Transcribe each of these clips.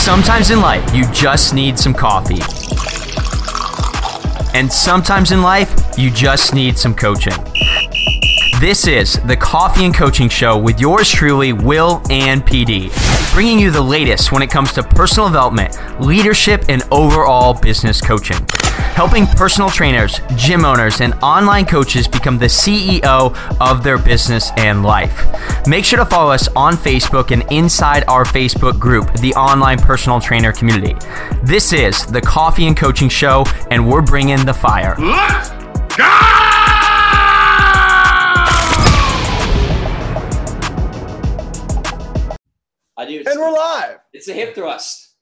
Sometimes in life, you just need some coffee. And sometimes in life, you just need some coaching. This is the Coffee and Coaching Show with yours truly, Bill and PD, bringing you the latest when it comes to personal development, leadership, and overall business coaching. Helping personal trainers, gym owners, and online coaches become the CEO of their business and life. Make sure to follow us on Facebook and inside our Facebook group, the Online Personal Trainer Community. This is the Coffee and Coaching Show, and we're bringing the fire. Let's go! I do. And we're live. It's a hip thrust.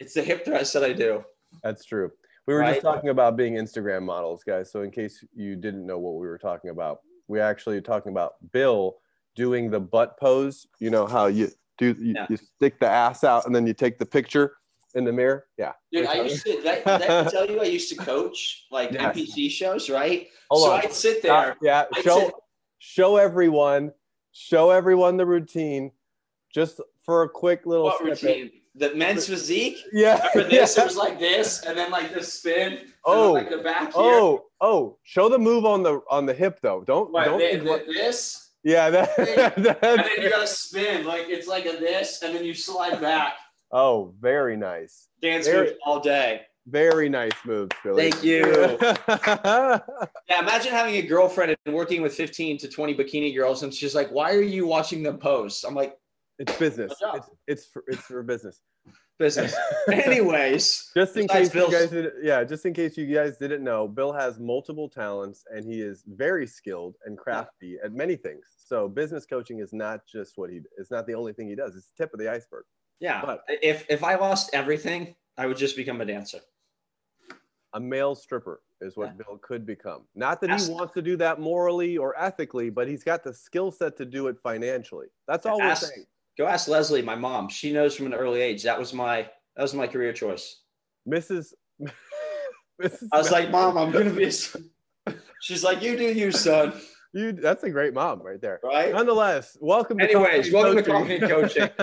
It's the hip thrust that I do. That's true. We were Right. just talking about being Instagram models, guys. So in case you didn't know what we were talking about, we actually talking about Bill doing the butt pose. You know how you do you, Yeah. you stick the ass out and then you take the picture in the mirror. Yeah. Dude, I used to. That, that tell you, I used to coach like Yes. NPC shows, right? Hold so on. I'd sit Uh, there. yeah. I'd Show sit- show everyone show everyone the routine just for a quick little What snippet. routine? The men's physique. Yeah. Remember this? yeah. It was like this, and then like this spin. Oh. like the back here. Oh, oh, show the move on the on the hip though. Don't What, don't thi- thi- this, Yeah, that, and then you gotta spin like it's like a this, and then you slide back. Oh, very nice. Dance Very- moves all day. Very nice moves, Billy. Thank you. Yeah, imagine having a girlfriend and working with 15 to 20 bikini girls, and she's like, "Why are you watching them pose?" I'm like, it's business. It's it's for, it's for business. "Business." Anyways, Just in case you guys did, yeah, just in case you guys didn't know, Bill has multiple talents and he is very skilled and crafty at many things. So business coaching is not just what he it's not the only thing he does. It's the tip of the iceberg. yeah. But- if if I lost everything, I would just become a dancer. A male stripper is what Yeah. Bill could become. Not that Ask- he wants to do that morally or ethically, but he's got the skill set to do it financially. That's all Ask- we're saying. Go ask Leslie, my mom. She knows from an early age that was my that was my career choice. Mrs. Mrs. I was like, "Mom, I'm gonna be." She's like, "You do you, son." You, that's a great mom right there. Right? Nonetheless, welcome to Anyways, and welcome to Coaching.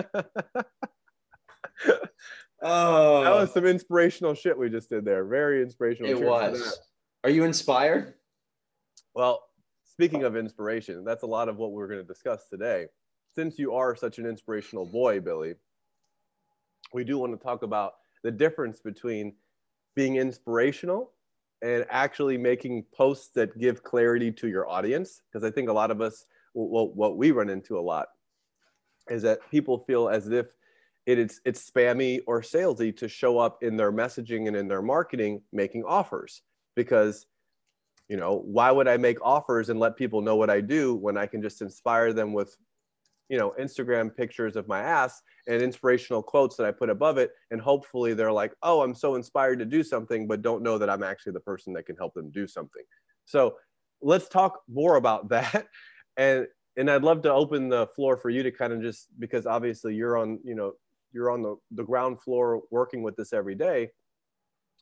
Oh, that was some inspirational shit we just did there. Very inspirational. it Cheers was. Are you inspired? Well, speaking of inspiration, that's a lot of what we're going to discuss today. Since you are such an inspirational boy, Billy, we do want to talk about the difference between being inspirational and actually making posts that give clarity to your audience. Because I think a lot of us, what, what we run into a lot is that people feel as if it is it's spammy or salesy to show up in their messaging and in their marketing making offers because you know why would i make offers and let people know what i do when i can just inspire them with you know instagram pictures of my ass and inspirational quotes that i put above it. And hopefully they're like oh i'm so inspired to do something but don't know that i'm actually the person that can help them do something. So let's talk more about that. And and i'd love to open the floor for you to kind of just because obviously you're on you know you're on the, the ground floor working with this every day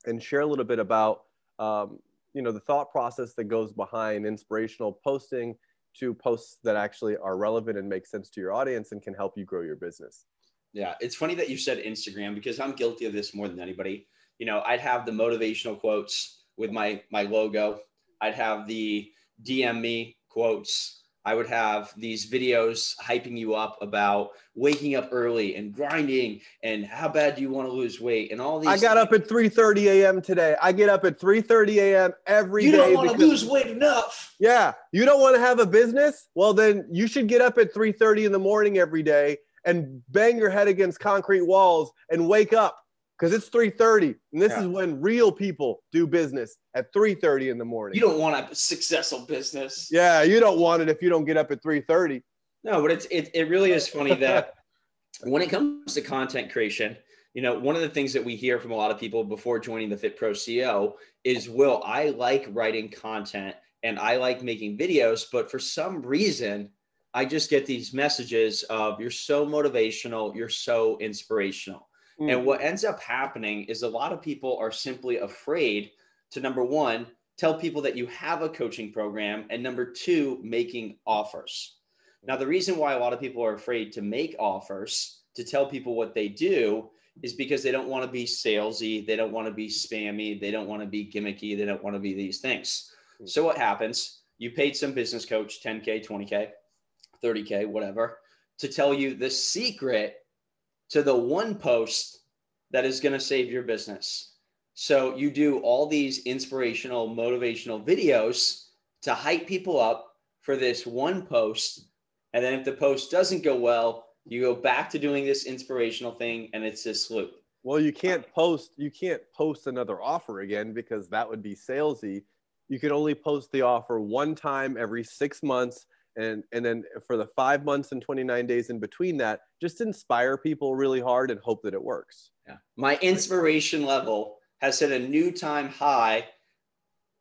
and share a little bit about um, you know the thought process that goes behind inspirational posting to posts that actually are relevant and make sense to your audience and can help you grow your business Yeah, it's funny that you said Instagram because I'm guilty of this more than anybody. You know, I'd have the motivational quotes with my my logo. I'd have the DM me quotes. I would have these videos hyping you up about waking up early and grinding and how bad do you want to lose weight and all these. i got up at 3.30 a.m today i get up at 3.30 a.m every You day don't want to lose weight enough. Yeah, you don't want to have a business? Well, then you should get up at 3:30 in the morning every day and bang your head against concrete walls and wake up because it's 3:30. And this Yeah. is when real people do business at 3:30 in the morning. You don't want a successful business. yeah, you don't want it if you don't get up at 3:30. No, but it's it, it really is funny that when it comes to content creation, you know, one of the things that we hear from a lot of people before joining the Fit Pro CEO is, "Will I like writing content and I like making videos, but for some reason, I just get these messages of you're so motivational, you're so inspirational." Mm. And what ends up happening is a lot of people are simply afraid to number one, tell people that you have a coaching program, and number two, making offers. Now, the reason why a lot of people are afraid to make offers, to tell people what they do, is because they don't want to be salesy, they don't want to be spammy, they don't want to be gimmicky, they don't want to be these things. Mm. So what happens? You paid some business coach 10k, 20k, 30k, whatever, to tell you the secret to the one post that is going to save your business. So you do all these inspirational, motivational videos to hype people up for this one post. And then if the post doesn't go well, you go back to doing this inspirational thing and it's this loop. Well, you can't post you can't post another offer again because that would be salesy. You can only post the offer one time every 6 months and and then for the 5 months and 29 days in between that, just inspire people really hard and hope that it works. Yeah. My inspiration level has hit a new time high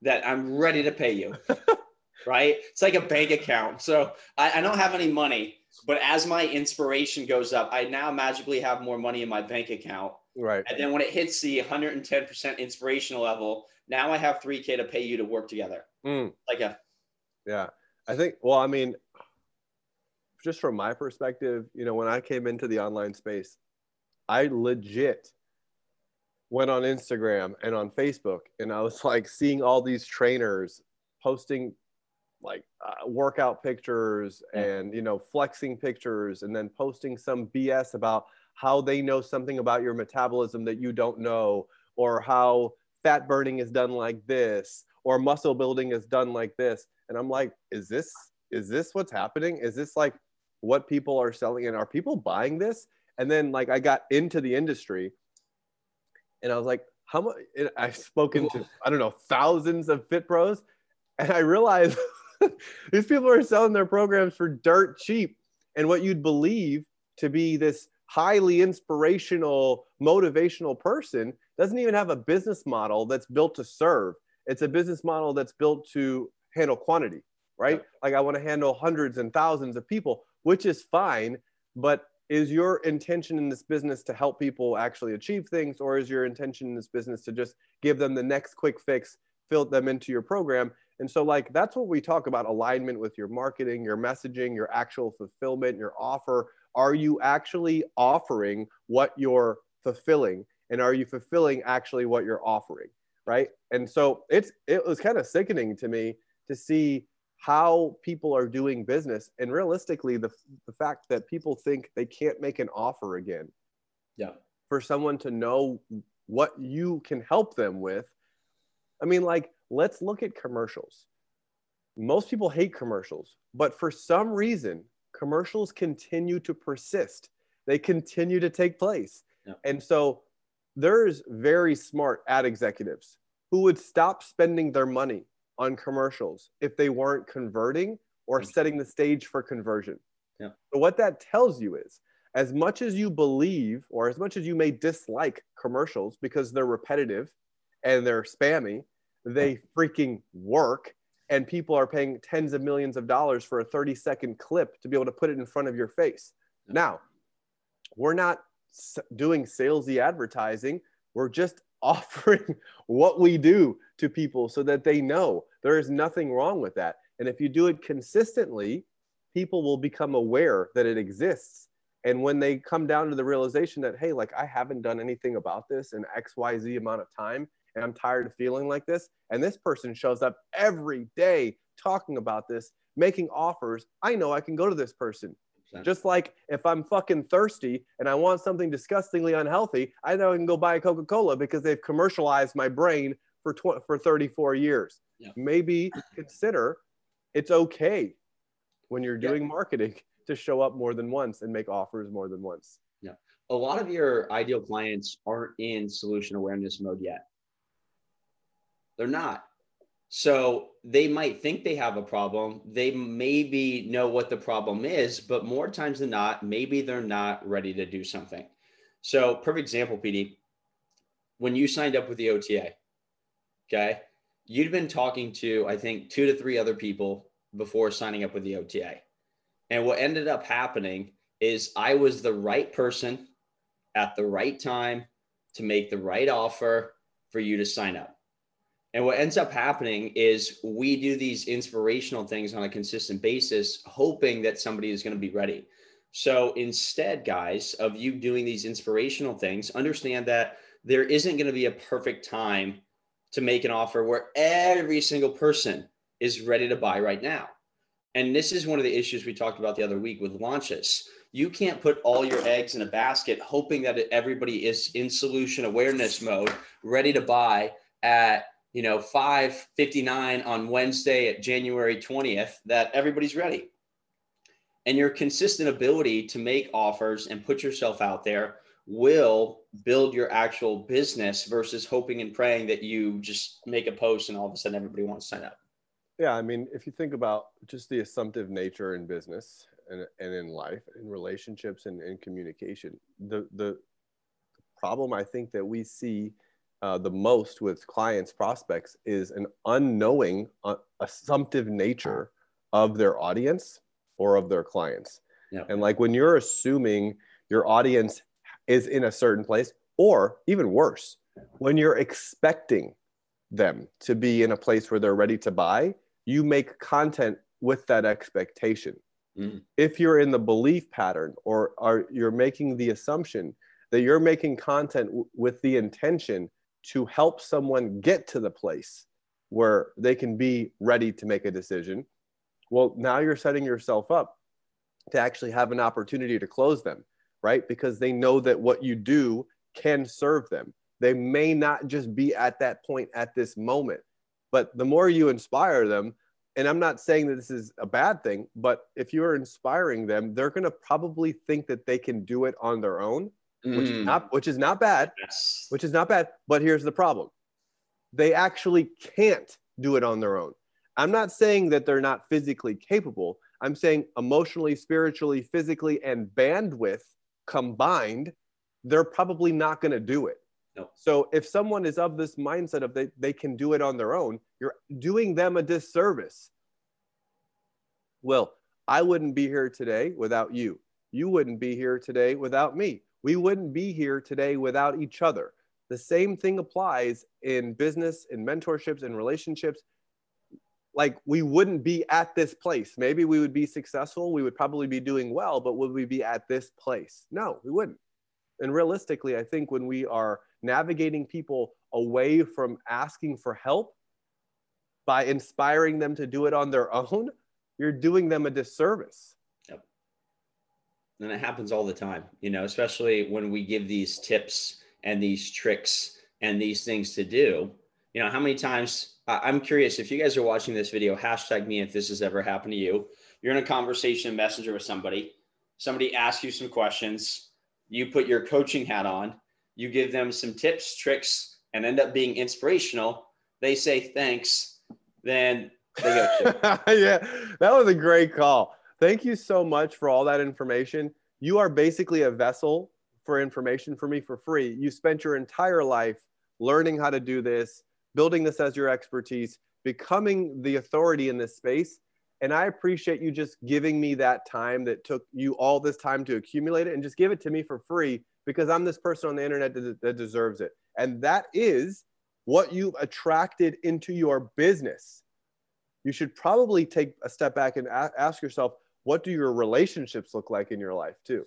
that I'm ready to pay you. right? It's like a bank account. So I, I, don't have any money, but as my inspiration goes up, I now magically have more money in my bank account. Right. And then when it hits the 110% inspirational level, now I have 3K to pay you to work together. Mm. Like a. Yeah. I think, well, I mean, just from my perspective, you know, when I came into the online space, I legit went on Instagram and on Facebook and I was like seeing all these trainers posting like uh, workout pictures and you know flexing pictures and then posting some BS about how they know something about your metabolism that you don't know or how fat burning is done like this or muscle building is done like this and I'm like is this is this what's happening is this like what people are selling and are people buying this and then like I got into the industry and I was like how much I've spoken to I don't know thousands of fit pros and I realized these people are selling their programs for dirt cheap. And what you'd believe to be this highly inspirational, motivational person doesn't even have a business model that's built to serve. It's a business model that's built to handle quantity, right? Like I want to handle hundreds and thousands of people, which is fine. But is your intention in this business to help people actually achieve things, or is your intention in this business to just give them the next quick fix, fill them into your program, and so, like, that's what we talk about alignment with your marketing, your messaging, your actual fulfillment, your offer. Are you actually offering what you're fulfilling? And are you fulfilling actually what you're offering? Right. And so it's, it was kind of sickening to me to see how people are doing business. And realistically, the, the fact that people think they can't make an offer again. Yeah. For someone to know what you can help them with. I mean, like, let's look at commercials. Most people hate commercials, but for some reason, commercials continue to persist. They continue to take place. Yeah. And so there's very smart ad executives who would stop spending their money on commercials if they weren't converting or setting the stage for conversion. Yeah. So what that tells you is as much as you believe or as much as you may dislike commercials because they're repetitive and they're spammy they freaking work and people are paying tens of millions of dollars for a 30 second clip to be able to put it in front of your face. Now, we're not doing salesy advertising. We're just offering what we do to people so that they know there is nothing wrong with that. And if you do it consistently, people will become aware that it exists. And when they come down to the realization that, hey, like I haven't done anything about this in XYZ amount of time, and I'm tired of feeling like this. And this person shows up every day talking about this, making offers. I know I can go to this person. Just like if I'm fucking thirsty and I want something disgustingly unhealthy, I know I can go buy a Coca Cola because they've commercialized my brain for, tw- for 34 years. Yeah. Maybe consider it's okay when you're doing yeah. marketing to show up more than once and make offers more than once. Yeah. A lot of your ideal clients aren't in solution awareness mode yet. They're not. So they might think they have a problem. They maybe know what the problem is, but more times than not, maybe they're not ready to do something. So, perfect example, PD, when you signed up with the OTA, okay, you'd been talking to, I think, two to three other people before signing up with the OTA. And what ended up happening is I was the right person at the right time to make the right offer for you to sign up. And what ends up happening is we do these inspirational things on a consistent basis, hoping that somebody is going to be ready. So instead, guys, of you doing these inspirational things, understand that there isn't going to be a perfect time to make an offer where every single person is ready to buy right now. And this is one of the issues we talked about the other week with launches. You can't put all your eggs in a basket hoping that everybody is in solution awareness mode, ready to buy at you know 5:59 on Wednesday at January 20th that everybody's ready. And your consistent ability to make offers and put yourself out there will build your actual business versus hoping and praying that you just make a post and all of a sudden everybody wants to sign up. Yeah, I mean, if you think about just the assumptive nature in business and, and in life, in relationships and in communication, the, the problem I think that we see uh, the most with clients, prospects, is an unknowing, uh, assumptive nature of their audience or of their clients. Yeah. And like when you're assuming your audience is in a certain place, or even worse, when you're expecting them to be in a place where they're ready to buy, you make content with that expectation. Mm. If you're in the belief pattern or are you're making the assumption that you're making content w- with the intention to help someone get to the place where they can be ready to make a decision, well, now you're setting yourself up to actually have an opportunity to close them, right? Because they know that what you do can serve them. They may not just be at that point at this moment, but the more you inspire them, and I'm not saying that this is a bad thing, but if you're inspiring them, they're going to probably think that they can do it on their own, mm. which is mm. not which is not bad. Yes. Which is not bad, but here's the problem. They actually can't do it on their own. I'm not saying that they're not physically capable. I'm saying emotionally, spiritually, physically, and bandwidth combined, they're probably not going to do it. No. So if someone is of this mindset of they, they can do it on their own, you're doing them a disservice. Well, I wouldn't be here today without you. You wouldn't be here today without me. We wouldn't be here today without each other. The same thing applies in business, in mentorships, in relationships like we wouldn't be at this place. Maybe we would be successful, we would probably be doing well, but would we be at this place? No, we wouldn't. And realistically, I think when we are navigating people away from asking for help by inspiring them to do it on their own, you're doing them a disservice. And it happens all the time, you know, especially when we give these tips and these tricks and these things to do. You know, how many times I'm curious if you guys are watching this video, hashtag me if this has ever happened to you. You're in a conversation messenger with somebody, somebody asks you some questions, you put your coaching hat on, you give them some tips, tricks, and end up being inspirational. They say thanks, then they go. yeah, that was a great call. Thank you so much for all that information. You are basically a vessel for information for me for free. You spent your entire life learning how to do this building this as your expertise, becoming the authority in this space. And I appreciate you just giving me that time that took you all this time to accumulate it and just give it to me for free because I'm this person on the internet that, that deserves it. And that is what you've attracted into your business. You should probably take a step back and a- ask yourself, what do your relationships look like in your life too?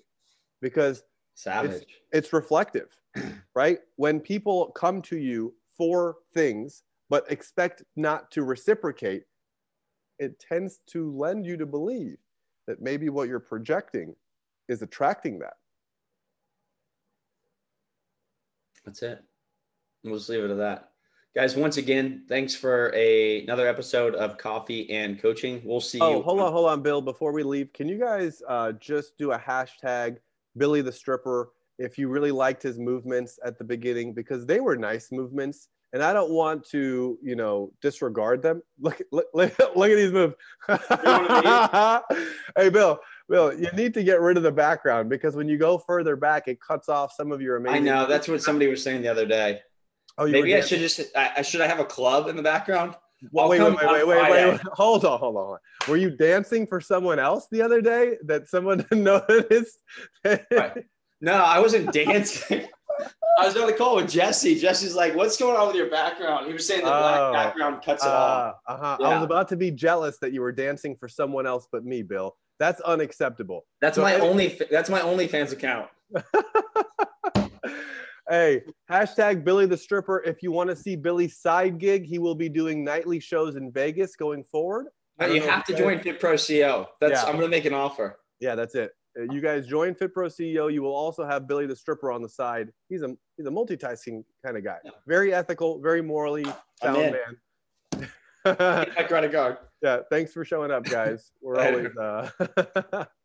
Because Savage. It's, it's reflective, right? When people come to you for things, but expect not to reciprocate, it tends to lend you to believe that maybe what you're projecting is attracting that. That's it. We'll just leave it at that. Guys, once again, thanks for a, another episode of Coffee and Coaching. We'll see oh, you. hold on, hold on, Bill. Before we leave, can you guys uh, just do a hashtag Billy the Stripper if you really liked his movements at the beginning because they were nice movements and I don't want to, you know, disregard them. Look, look, look, look at these moves. hey, Bill, Bill, you need to get rid of the background because when you go further back, it cuts off some of your amazing. I know that's what somebody was saying the other day. Oh, maybe I should just. I, should I have a club in the background? Well, wait, wait, wait, wait, wait, wait, wait, Hold on, hold on. Were you dancing for someone else the other day that someone noticed? right. No, I wasn't dancing. I was on the call with Jesse. Jesse's like, "What's going on with your background?" He was saying the black oh, background cuts it uh, off. Uh-huh. Yeah. I was about to be jealous that you were dancing for someone else but me, Bill. That's unacceptable. That's So my any- only. That's my OnlyFans account. hey, hashtag Billy the Stripper. If you want to see Billy's side gig, he will be doing nightly shows in Vegas going forward. I you have to join Fit Pro CEO. That's. Yeah. I'm gonna make an offer. Yeah, that's it. Uh, You guys join Fit Pro CEO. You will also have Billy the Stripper on the side. He's a he's a multitasking kind of guy. Very ethical, very morally sound man. My credit card. yeah, thanks for showing up, guys. We're always uh